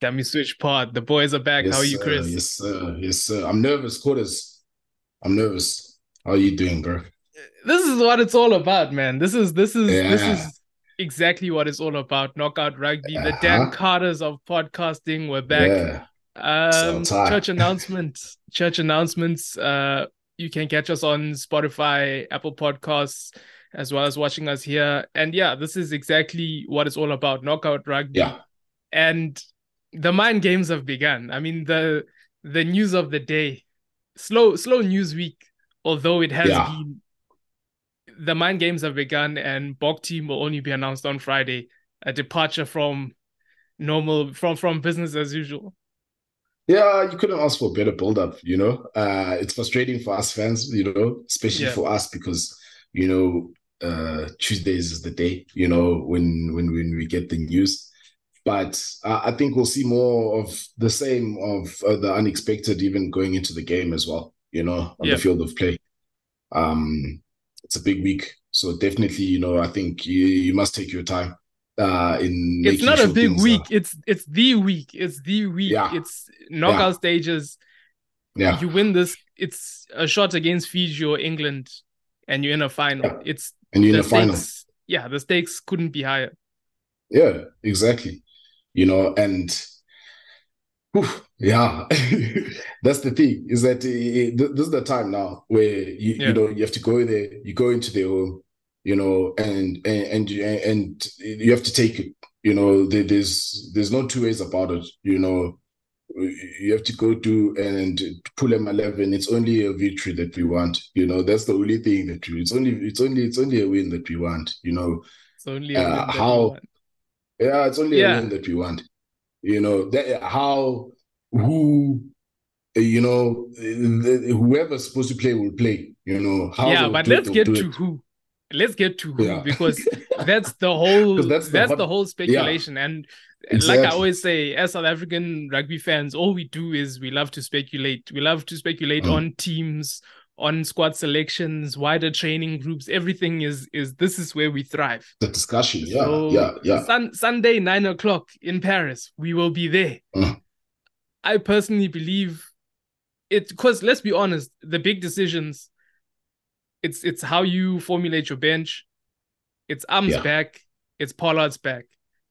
Dummy Switch Pod. The boys are back. Yes, How are you. Chris? Yes, sir. Yes, sir. I'm nervous, quarters. I'm nervous. How are you doing, bro? This is what it's all about, man. This is this is this is exactly what it's all about. Knockout rugby. The Dan Uh-huh. Carters of podcasting. We're back. Yeah. Um, So church announcements. Church announcements. Uh, you can catch us on Spotify, Apple Podcasts, as well as watching us here. And yeah, this is exactly what it's all about. Knockout rugby. Yeah. and the mind games have begun. I mean the the news of the day, slow slow news week, although it has Yeah. been. The mind games have begun, and Bok team will only be announced on Friday. A departure from normal from from business as usual. Yeah, you couldn't ask for a better build-up, you know. Uh, it's frustrating for us fans, you know, especially Yeah. for us because, you know, uh, Tuesdays is the day, you know, when when when we get the news. But uh, I think we'll see more of the same of uh, the unexpected, even going into the game as well, you know, on Yeah. the field of play. Um, it's a big week, so definitely, you know, I think you you must take your time uh in It's not a big week. are- It's it's the week. It's the week. Yeah. It's knockout stages. yeah, You win this. It's a shot against Fiji or England, and you're in a final. Yeah. It's and you're in the final. Yeah, the stakes couldn't be higher. Yeah, exactly. You know, and whew, yeah, that's the thing is that uh, this is the time now where you Yeah. you know you have to go there, you go into the home, you know, and and and, you- and you have to take it. You know, there, there's there's no two ways about it. You know, you have to go to and pull them eleven. It's only a victory that we want. You know, that's the only thing that we. It's only it's only it's only a win that we want. You know. It's only a Uh, how-. Yeah, it's only Yeah. a win that we want. You know, that how who you know whoever's supposed to play will play. You know how yeah, but let's get to who. Let's get to who Yeah. because that's the whole that's that's the, the whole speculation and and like I always say as South African rugby fans all we do is we love to speculate we love to speculate Mm. on teams on squad selections wider training groups everything is is this is where we thrive the discussion. Yeah, So, yeah, yeah. Sun, Sunday, nine o'clock in Paris. We will be there. Mm. I personally believe it because let's be honest, the big decisions. It's it's how you formulate your bench. It's Am's Yeah. back. It's Pollard's back.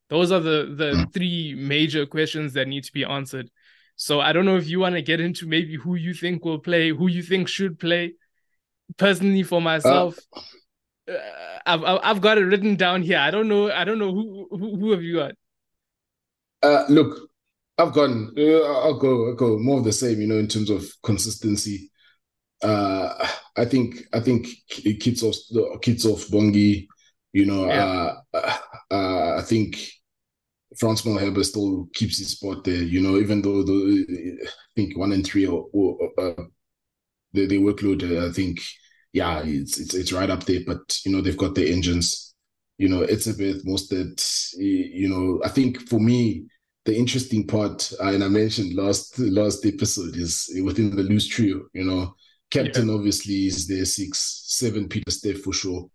Those are the the Mm. three major questions that need to be answered. So I don't know if you want to get into maybe who you think will play, who you think should play. Personally, for myself, uh, I've I've I've got it written down here. I don't know. I don't know who who, who have you got. Uh, look, I've gone. Uh, I'll go. I'll go more of the same. You know, in terms of consistency. Uh, I think. I think Kitshoff the Kitshoff Bongi. You know. Yeah. Uh, uh, I think Frans Malherbe still keeps his spot there. You know, even though the I think one and three or, or uh, the the workload. Uh, I think. Yeah, it's it's it's right up there. But you know, they've got their engines. You know, it's a bit most that you know. I think for me, the interesting part, uh, and I mentioned last last episode, is within the loose trio. You know, captain obviously is there six, seven Pieter-Steph for sure.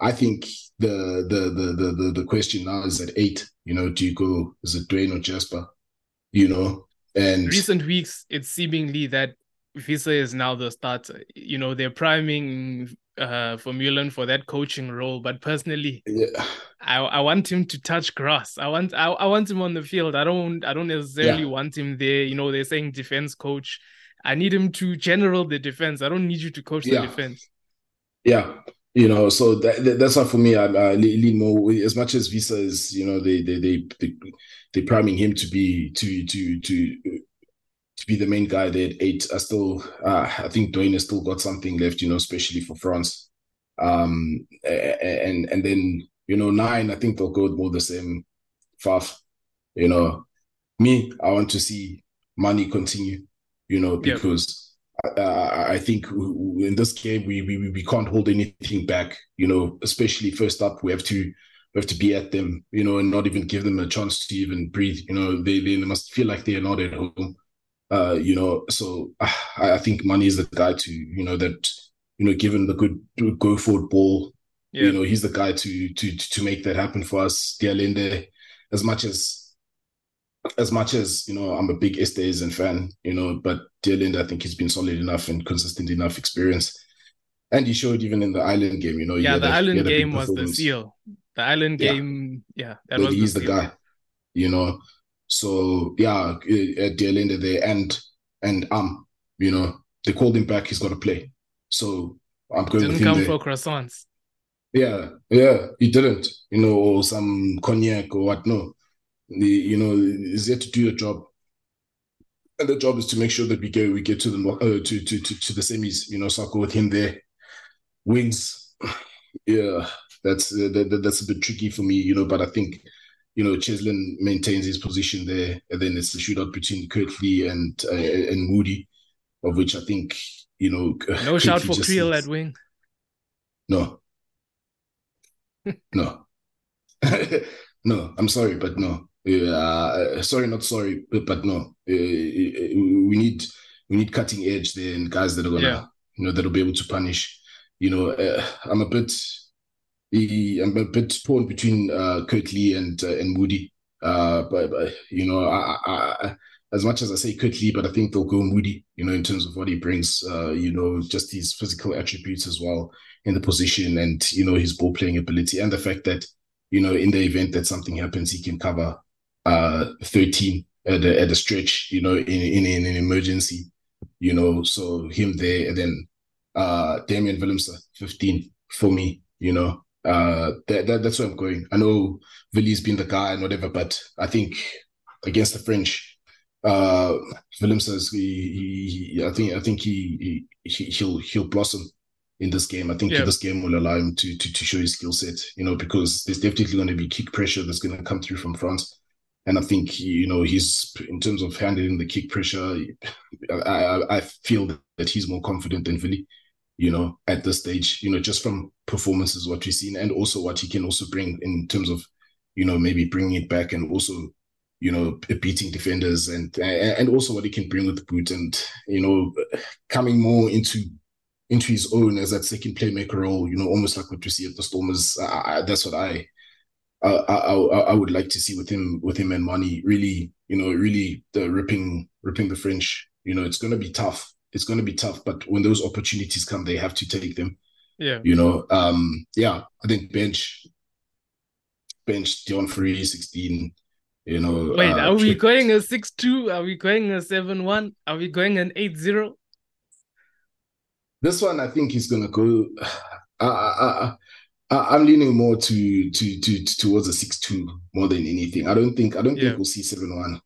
I think the the the the the, question now is at eight. You know, do you go is it Duane or Jasper? You know, and Recent weeks, it's seemingly that Wiese is now the starter. You know, they're priming uh Vermeulen for that coaching role. But personally, yeah, I I want him to touch grass. I want I, I want him on the field. I don't I don't necessarily Yeah. want him there. You know, they're saying defense coach. I need him to general the defense. I don't need you to coach Yeah. the defense. Yeah, you know, so that, that- that's why for me, I, I more as much as Wiese is, you know, they they they they they priming him to be to to to to be the main guy there at eight. I still, uh, I think Duane has still got something left, you know, especially for France. Um, and and then you know nine, I think they'll go with more the same. Faf, you know, me, I want to see Manie continue, you know, because uh, I think in this game we, we we can't hold anything back. You know, especially first up, we have to we have to be at them. You know, and not even give them a chance to even breathe. You know, they they must feel like they are not at home. Uh, you know, so uh, I, I think Manie is the guy to you know that you know given the good go forward ball. Yeah. You know, he's the guy to to to make that happen for us. De Allende, as much as as much as you know, I'm a big Esterhuizen fan, you know, but Allende, I think he's been solid enough and consistent enough experience. And he showed even in the Ireland game, you know. Yeah, the a, Ireland game was the seal. The Ireland yeah. game, yeah, that was he's the, guy, you know. So yeah, at de Allende there and and um, you know, they called him back. He's got to play. So I'm going. Didn't come there. for croissants. Yeah, yeah, he didn't. You know, or some cognac or what? No, the, you know, is there to do a job, and the job is to make sure that we get we get to the uh, to, to to to the semis. You know, so I'll with him there. Wings, yeah, that's uh, that, that's a bit tricky for me. You know, but I think you know, Cheslin maintains his position there, and then it's the shootout between Kurt-Lee and uh, and Moodie, of which I think you know. No shout for Kriel at wing. No. no. no, I'm sorry, but no. Uh, sorry, not sorry, but, but no. Uh, we need we need cutting edge there and guys that are gonna yeah. you know that'll be able to punish. You know, uh, I'm a bit I'm a bit torn between uh, Kurt-Lee and uh, and Moodie. Uh, but, but, you know, I, I, as much as I say Kurt-Lee, but I think they'll go Moodie. You know, in terms of what he brings. Uh, you know, just his physical attributes as well in the position, and you know his ball playing ability, and the fact that you know in the event that something happens, he can cover uh 13 at a, at a stretch. You know, in, in in an emergency. You know, so him there, and then uh Damian Willemse, 15 for me. You know, uh, that, that, that's where I'm going. I know Willie's been the guy and whatever, but I think against the French, uh, Willemse he, he, I think I think he, he he'll he'll blossom in this game. I think yeah. this game will allow him to to, to show his skill set. You know, because there's definitely going to be kick pressure that's going to come through from France. And I think you know he's in terms of handling the kick pressure. I I, feel that he's more confident than Willie you know, at this stage, you know, just from performances, what we've seen, and also what he can also bring in terms of, you know, maybe bringing it back and also, you know, beating defenders and and also what he can bring with the boot and you know, coming more into into his own as that second playmaker role, you know, almost like what we see at the Stormers. That's what I, I, I, I would like to see with him, with him and Manie Really, you know, really the ripping, ripping the French. You know, it's going to be tough it's going to be tough. But when those opportunities come, they have to take them. Yeah. You know, um, yeah, I think bench, bench Deon Fourie, 16. You know, wait, uh, are we going a 6 2? Are we going a 7 1? Are we going an 8 0? This one, I think, is going to go. I, I, I, am leaning more to to to towards a six two more than anything. I don't think I don't yeah. think we'll see seven one.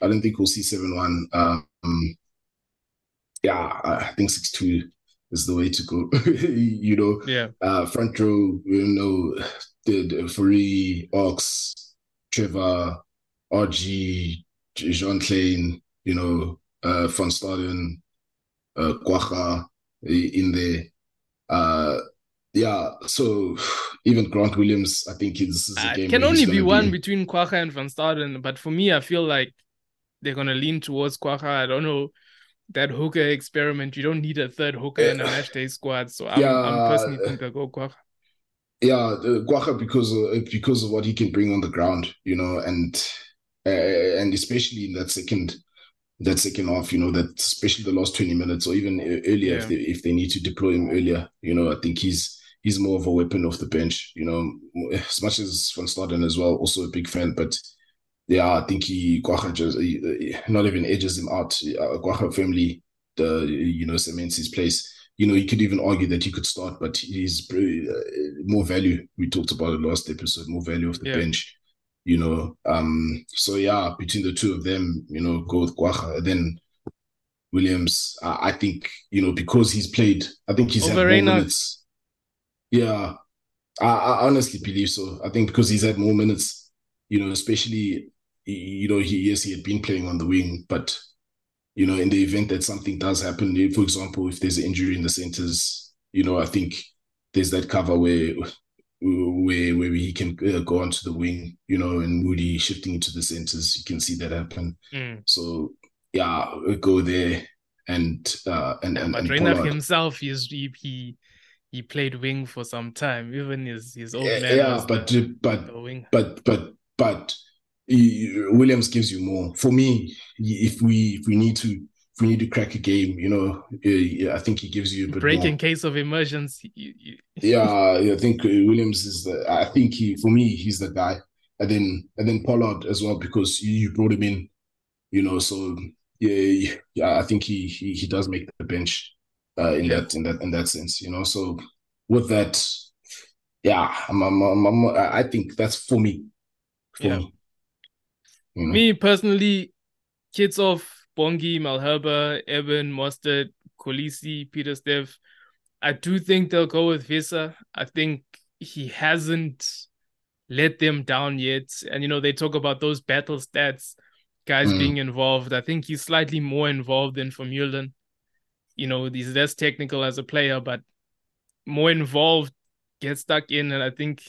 I don't think we'll see seven one. Um, yeah, I think six two is the way to go. you know, yeah. Uh, front row, you know, the Fourie, Ox, Trevor, RG, Jean Kleyn, you know, uh, Van Staden, uh, Kwagga in there. Uh, yeah, so even Grant Williams, I think this is a uh, game. It can only be one be... between Kwagga and Van Staden, but for me, I feel like they're gonna lean towards Kwagga. I don't know that hooker experiment. You don't need a third hooker in a match day squad. So I'm, yeah, I'm personally think I go Kwagga. Yeah, uh, because uh, because of what he can bring on the ground, you know, and uh, and especially in that second that second half, you know, that especially the last twenty minutes or even earlier yeah. if they if they need to deploy him earlier, you know, I think he's he's more of a weapon off the bench, you know, as much as Van Staden as well, also a big fan, but yeah, I think he Kwagga just he, not even edges him out. Uh, firmly, the you know cements his place. You know, you could even argue that he could start, but he's uh, more value. We talked about it last episode. More value off the yeah. bench. You know, um. So yeah, between the two of them, you know, go with Kwagga. Then Williams, uh, I think you know because he's played. I think he's Over had more minutes. Yeah, I, I honestly believe so. I think because he's had more minutes you know, especially you know, he yes, he had been playing on the wing, but you know, in the event that something does happen, for example, if there's an injury in the centers, you know, I think there's that cover where where where he can uh, go onto the wing, you know, and Moodie shifting into the centers, you can see that happen. Mm. So yeah, go there and uh and and, and himself, he's he he played wing for some time, even his his old yeah, yeah but but but but but Williams gives you more. For me, if we if we need to if we need to crack a game, you know, eh, I think he gives you a bit break more. in case of you... yeah, I think eh, Williams is the. I think he for me he's the guy, and then and then Pollard as well because you brought him in, you know. So yeah, yeah, I think he he, he does make the bench uh, in yeah. that in that in that sense, you know. So with that, yeah, I'm, I'm, I'm, i think that's for me. For yeah. me. You know? Me personally, Kitshoff, Bongi, Malherbe, Eben, Mostert, Kolisi, Pieter-Steph, I do think they'll go with Wiese. I think he hasn't let them down yet. And you know, they talk about those battle stats, guys mm. being involved. I think he's slightly more involved than Vermeulen. You know, he's less technical as a player, but more involved, gets stuck in, and I think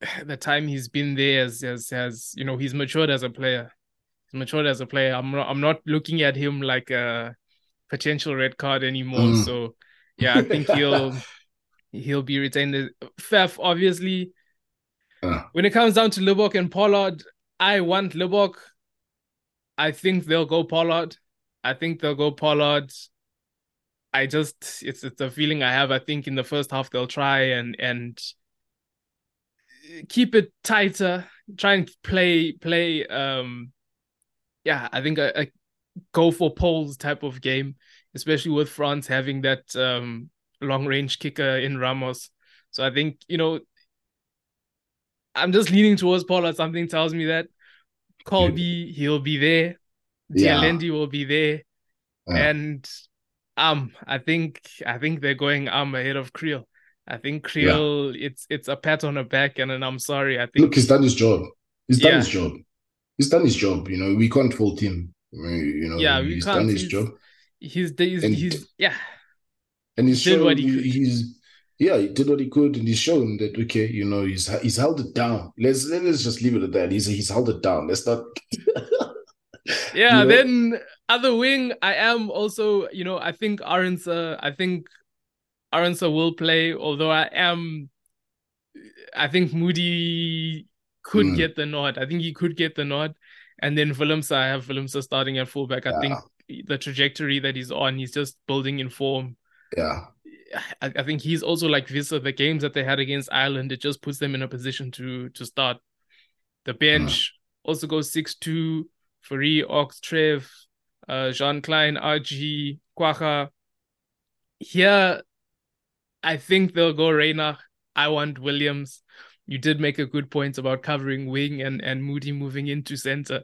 the time he's been there has, has, has you know he's matured as a player. He's matured as a player. I'm not, I'm not looking at him like a potential red card anymore. Mm. So yeah, I think he'll he'll be retained. Faf, obviously. Uh. When it comes down to Libbok and Pollard, I want Libbok. I think they'll go Pollard. I think they'll go Pollard. I just it's it's a feeling I have. I think in the first half they'll try and and keep it tighter, try and play play um yeah, I think a, a go for poles type of game, especially with France having that um long range kicker in Ramos. So I think, you know, I'm just leaning towards Pollard. Something tells me that Kolbe, he'll be there. Yeah. Lendi will be there. And um, I think I think they're going um ahead of Kriel. I think Kriel, yeah. it's it's a pat on the back, and then I'm sorry. I think look, he's done his job. He's done yeah. his job. He's done his job. You know, we can't fault him. You know, yeah, he's done his he's, job. He's he's, and, he's yeah, and he's shown, what he could. he's yeah, he did what he could, and he's shown that okay, you know, he's he's held it down. Let's let's just leave it at that. He's he's held it down. Let's not. yeah, you know? then other wing, I am also, you know, I think Arendse, I think Arendse will play, although I am, I think Moodie could mm. get the nod. I think he could get the nod. And then Willemse, I have Willemse starting at fullback. I think the trajectory that he's on, he's just building in form. Yeah. I, I think he's also like Wiese. The games that they had against Ireland, it just puts them in a position to to start. The bench mm. also goes 6 2, Fourie, Ox, Trev, uh, Jean Kleyn, RG, Kwagga. Here, I think they'll go Reinach. I want Williams. You did make a good point about covering wing and, and Moodie moving into center.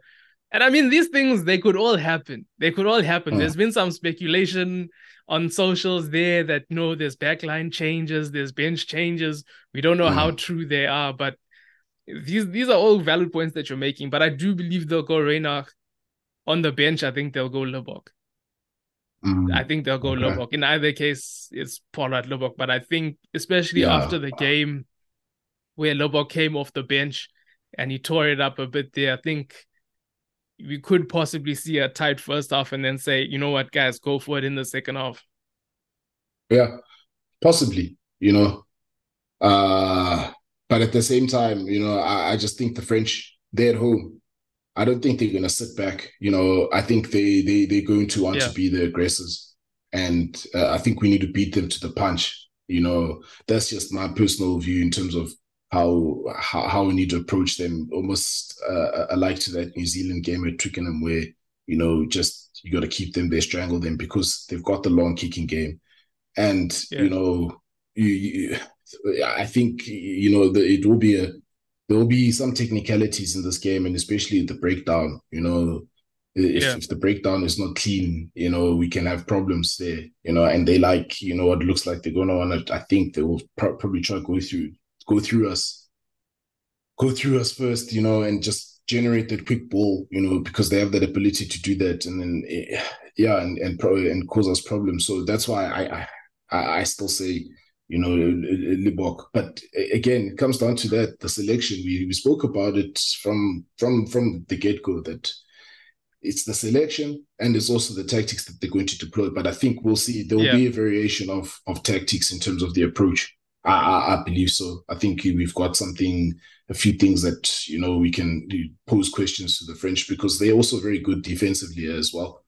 And I mean, these things, they could all happen. They could all happen. Mm. There's been some speculation on socials there that no, there's backline changes, there's bench changes. We don't know how true they are, but these these are all valid points that you're making. But I do believe they'll go Reinach on the bench, I think they'll go Libbok. Mm, I think they'll go okay. Libbok. In either case, it's Pollard Libbok. But I think, especially yeah. after the game where Libbok came off the bench and he tore it up a bit there, I think we could possibly see a tight first half and then say, you know what, guys, go for it in the second half. Yeah, possibly, you know. Uh, but at the same time, you know, I, I just think the French, they're at home. I don't think they're going to sit back. You know, I think they they they're going to want yeah. to be the aggressors, and uh, I think we need to beat them to the punch. You know, that's just my personal view in terms of how how, how we need to approach them. Almost uh, alike to that New Zealand game at Twickenham, where you know just you got to keep them there, strangle them because they've got the long kicking game, and yeah. you know you, you, I think you know the, it will be a there will be some technicalities in this game, and especially the breakdown. You know, if, yeah. if the breakdown is not clean, you know, we can have problems there. You know, and they like, you know, what looks like they're going to want to. I think they will pro- probably try to go through, go through us, go through us first. You know, and just generate that quick ball. You know, because they have that ability to do that, and then eh, yeah, and and pro- and cause us problems. So that's why I I I still say you know, Libbok. But again, it comes down to that the selection. We, we spoke about it from from from the get go that it's the selection and it's also the tactics that they're going to deploy. But I think we'll see there will yeah. be a variation of of tactics in terms of the approach. I, I, I believe so. I think we've got something, a few things that you know we can pose questions to the French because they're also very good defensively as well.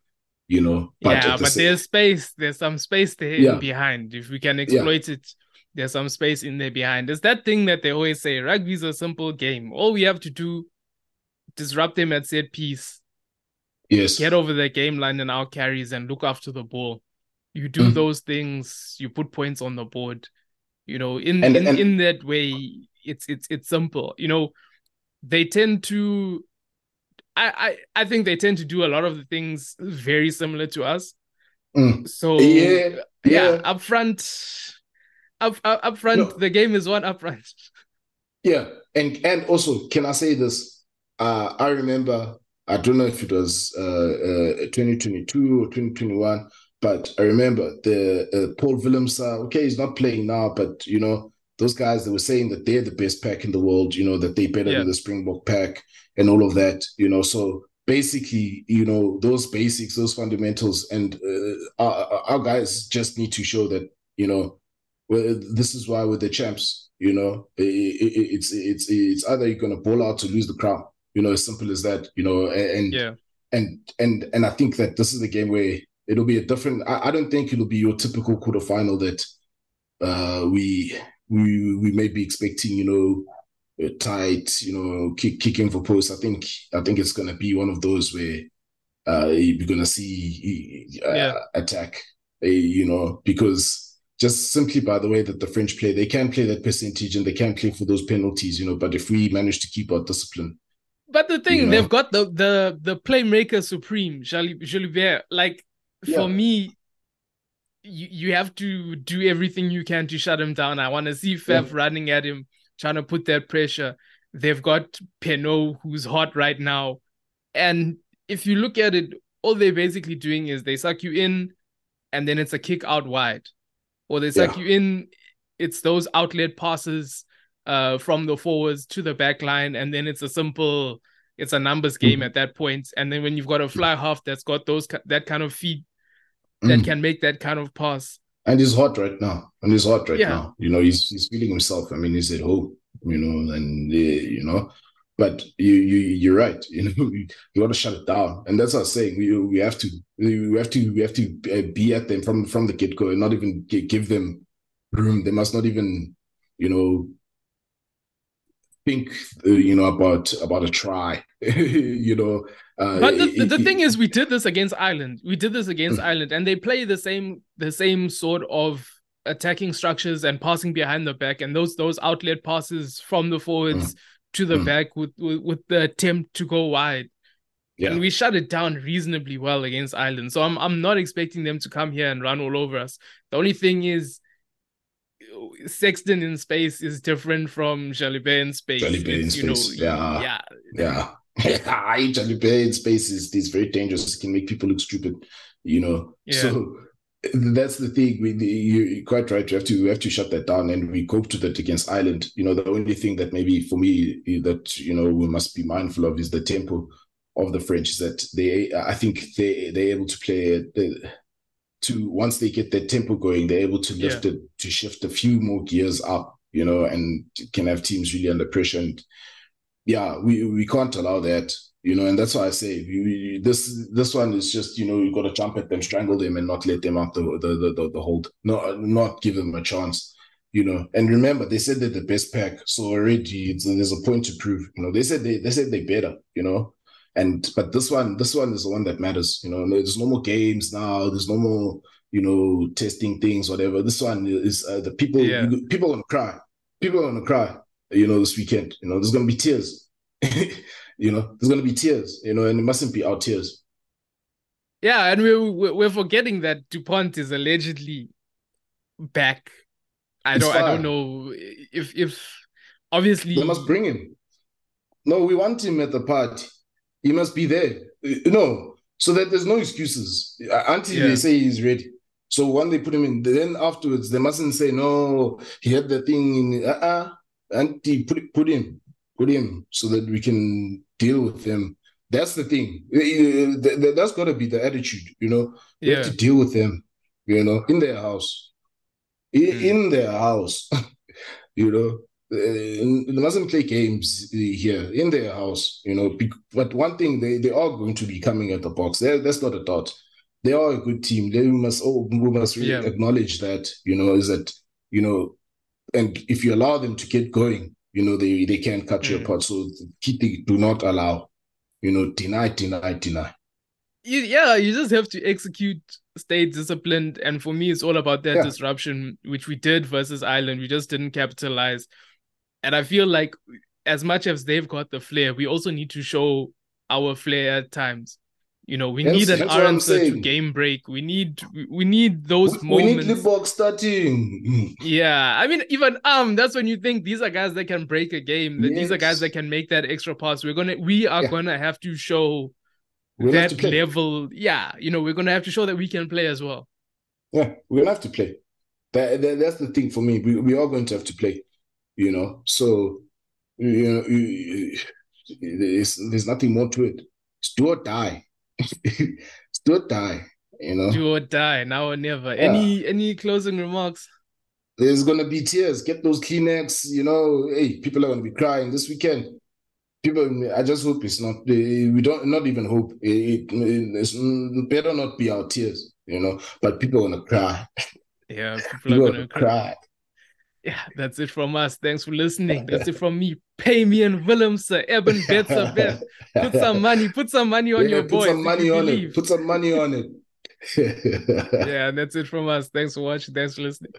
You know, but yeah, but there's space. There's some space there yeah. behind. If we can exploit yeah. it, there's some space in there behind. There's that thing that they always say: rugby is a simple game. All we have to do, disrupt them at set piece. Yes. Get over the game line and our carries and look after the ball. You do mm-hmm. those things, you put points on the board you know in and, in, and... in that way it's it's it's simple you know they tend to I, I I think they tend to do a lot of the things very similar to us. Mm. So yeah, yeah, yeah, up front, up up, up front, no. the game is one up front. Yeah, and and also, can I say this? Uh, I remember I don't know if it was uh, uh 2022 or 2021. But I remember the uh, Paul Willemse, uh, okay, he's not playing now, but you know, those guys that were saying that they're the best pack in the world, you know, that they better yeah. than the Springbok pack and all of that, you know. So basically, you know, those basics, those fundamentals, and uh, our, our, guys just need to show that, you know, well, this is why we're the champs. You know, it, it, it's it's it's either you're gonna ball out to lose the crown. You know, as simple as that. You know, and yeah. and and and I think that this is the game where it'll be a different. I, I don't think it'll be your typical quarterfinal that uh, we we we may be expecting. You know, tight. You know, kick, kicking for post. I think I think it's gonna be one of those where uh, you're gonna see uh, yeah. attack. Uh, you know, because just simply by the way that the French play, they can play that percentage and they can play for those penalties. You know, but if we manage to keep our discipline. But the thing, you know? they've got the the the playmaker supreme, Jalibert. Like yeah. for me, you, you have to do everything you can to shut him down. I want to see Faf yeah. running at him, trying to put that pressure. They've got Penaud, who's hot right now. And if you look at it, all they're basically doing is they suck you in and then it's a kick out wide. Or they suck yeah. you in, it's those outlet passes uh, from the forwards to the back line, and then it's a simple, it's a numbers game mm-hmm. at that point. And then when you've got a fly half that's got those that kind of feet that mm. can make that kind of pass. And he's hot right now. And he's hot right yeah. now. You know, he's he's feeling himself. I mean, he's at home. You know, and uh, you know, but you you you're right. You know, you, you got to shut it down, and that's what I'm saying. We we have to we have to we have to uh, be at them from from the get go, and not even give them room. They must not even you know think uh, you know about about a try you know uh, but the, it, the it, thing is we did this against ireland we did this against mm. ireland and they play the same the same sort of attacking structures and passing behind the back and those those outlet passes from the forwards mm. to the mm. back with, with, with the attempt to go wide yeah. and we shut it down reasonably well against ireland so i'm i'm not expecting them to come here and run all over us the only thing is Sexton in space is different from Jalibert in space. Jalibert in space, know, yeah, yeah, yeah. I Jalibert in space is, is very dangerous. It can make people look stupid, you know. Yeah. So that's the thing. We, you're quite right. You have to we have to shut that down, and we cope to that against Ireland. You know, the only thing that maybe for me eh, that you know we must be mindful of is the tempo of the French. Is that they, I think they they're able to play. They, to once they get their tempo going, they're able to lift yeah. it to shift a few more gears up, you know, and can have teams really under pressure. And yeah, we we can't allow that, you know, and that's why I say we, we, this this one is just you know you got to jump at them, strangle them, and not let them out the the the, the, the hold, not not give them a chance. You know, and remember they said they're the best pack, so already there's a point to prove. You know, they said they they said they're better. You know, and but this one, this one is the one that matters. You know, there's no more games now. There's no more, you know, testing things, whatever. This one is uh, the people. Yeah. People gonna cry. People are gonna cry. You know, this weekend. You know, there's gonna be tears. you know, there's gonna be tears. You know, and it mustn't be our tears. Yeah, and we're we're forgetting that Dupont is allegedly back. I don't I don't know if if obviously they must bring him. No, we want him at the party. He must be there. No, so that there's no excuses until yeah. they say he's ready. So when they put him in, then afterwards they mustn't say no. He had the thing in. Uh uh Auntie, put put him, put him, so that we can deal with them. That's the thing. That's got to be the attitude, you know. Yeah. have to deal with them, you know, in their house, in, mm. in their house, You know, uh, they mustn't play games here in their house. You know, but one thing they they are going to be coming at the Boks. They're, that's not a thought. They are a good team. They must oh we must really yeah. acknowledge that. You know, is that you know, and if you allow them to get going, you know they they can cut mm. you apart. So keep do not allow. You know, deny, deny, deny you, yeah, you just have to execute, stay disciplined, and for me, it's all about that yeah. disruption, which we did versus Ireland. We just didn't capitalize, and I feel like as much as they've got the flair, we also need to show our flair at times. You know, we need an answer to game break. We need we need those we, moments. We need box starting. yeah, I mean, even um, that's when you think these are guys that can break a game. That yes. these are guys that can make that extra pass. We're gonna we are yeah. gonna have to show we'll that level. Yeah, you know, we're gonna have to show that we can play as well. Yeah, we're gonna have to play. That, that, that's the thing for me. We we are going to have to play. You know, so you know, you, there's there's nothing more to it. It's do or die. it's do or die. You know, do or die now or never. Yeah. Any any closing remarks? There's gonna be tears. Get those Kleenex. You know, hey, people are gonna be crying this weekend people i just hope it's not we don't not even hope it, it better not be our tears you know but people are gonna cry yeah people, people are gonna, cry. cry. Yeah that's it from us. Thanks for listening. That's it from me. Pay me and Willemse Eben Betzer bet put some money put some money on yeah, your put boys some money on believe. it put some money on it. Yeah that's it from us. Thanks for watching. Thanks for listening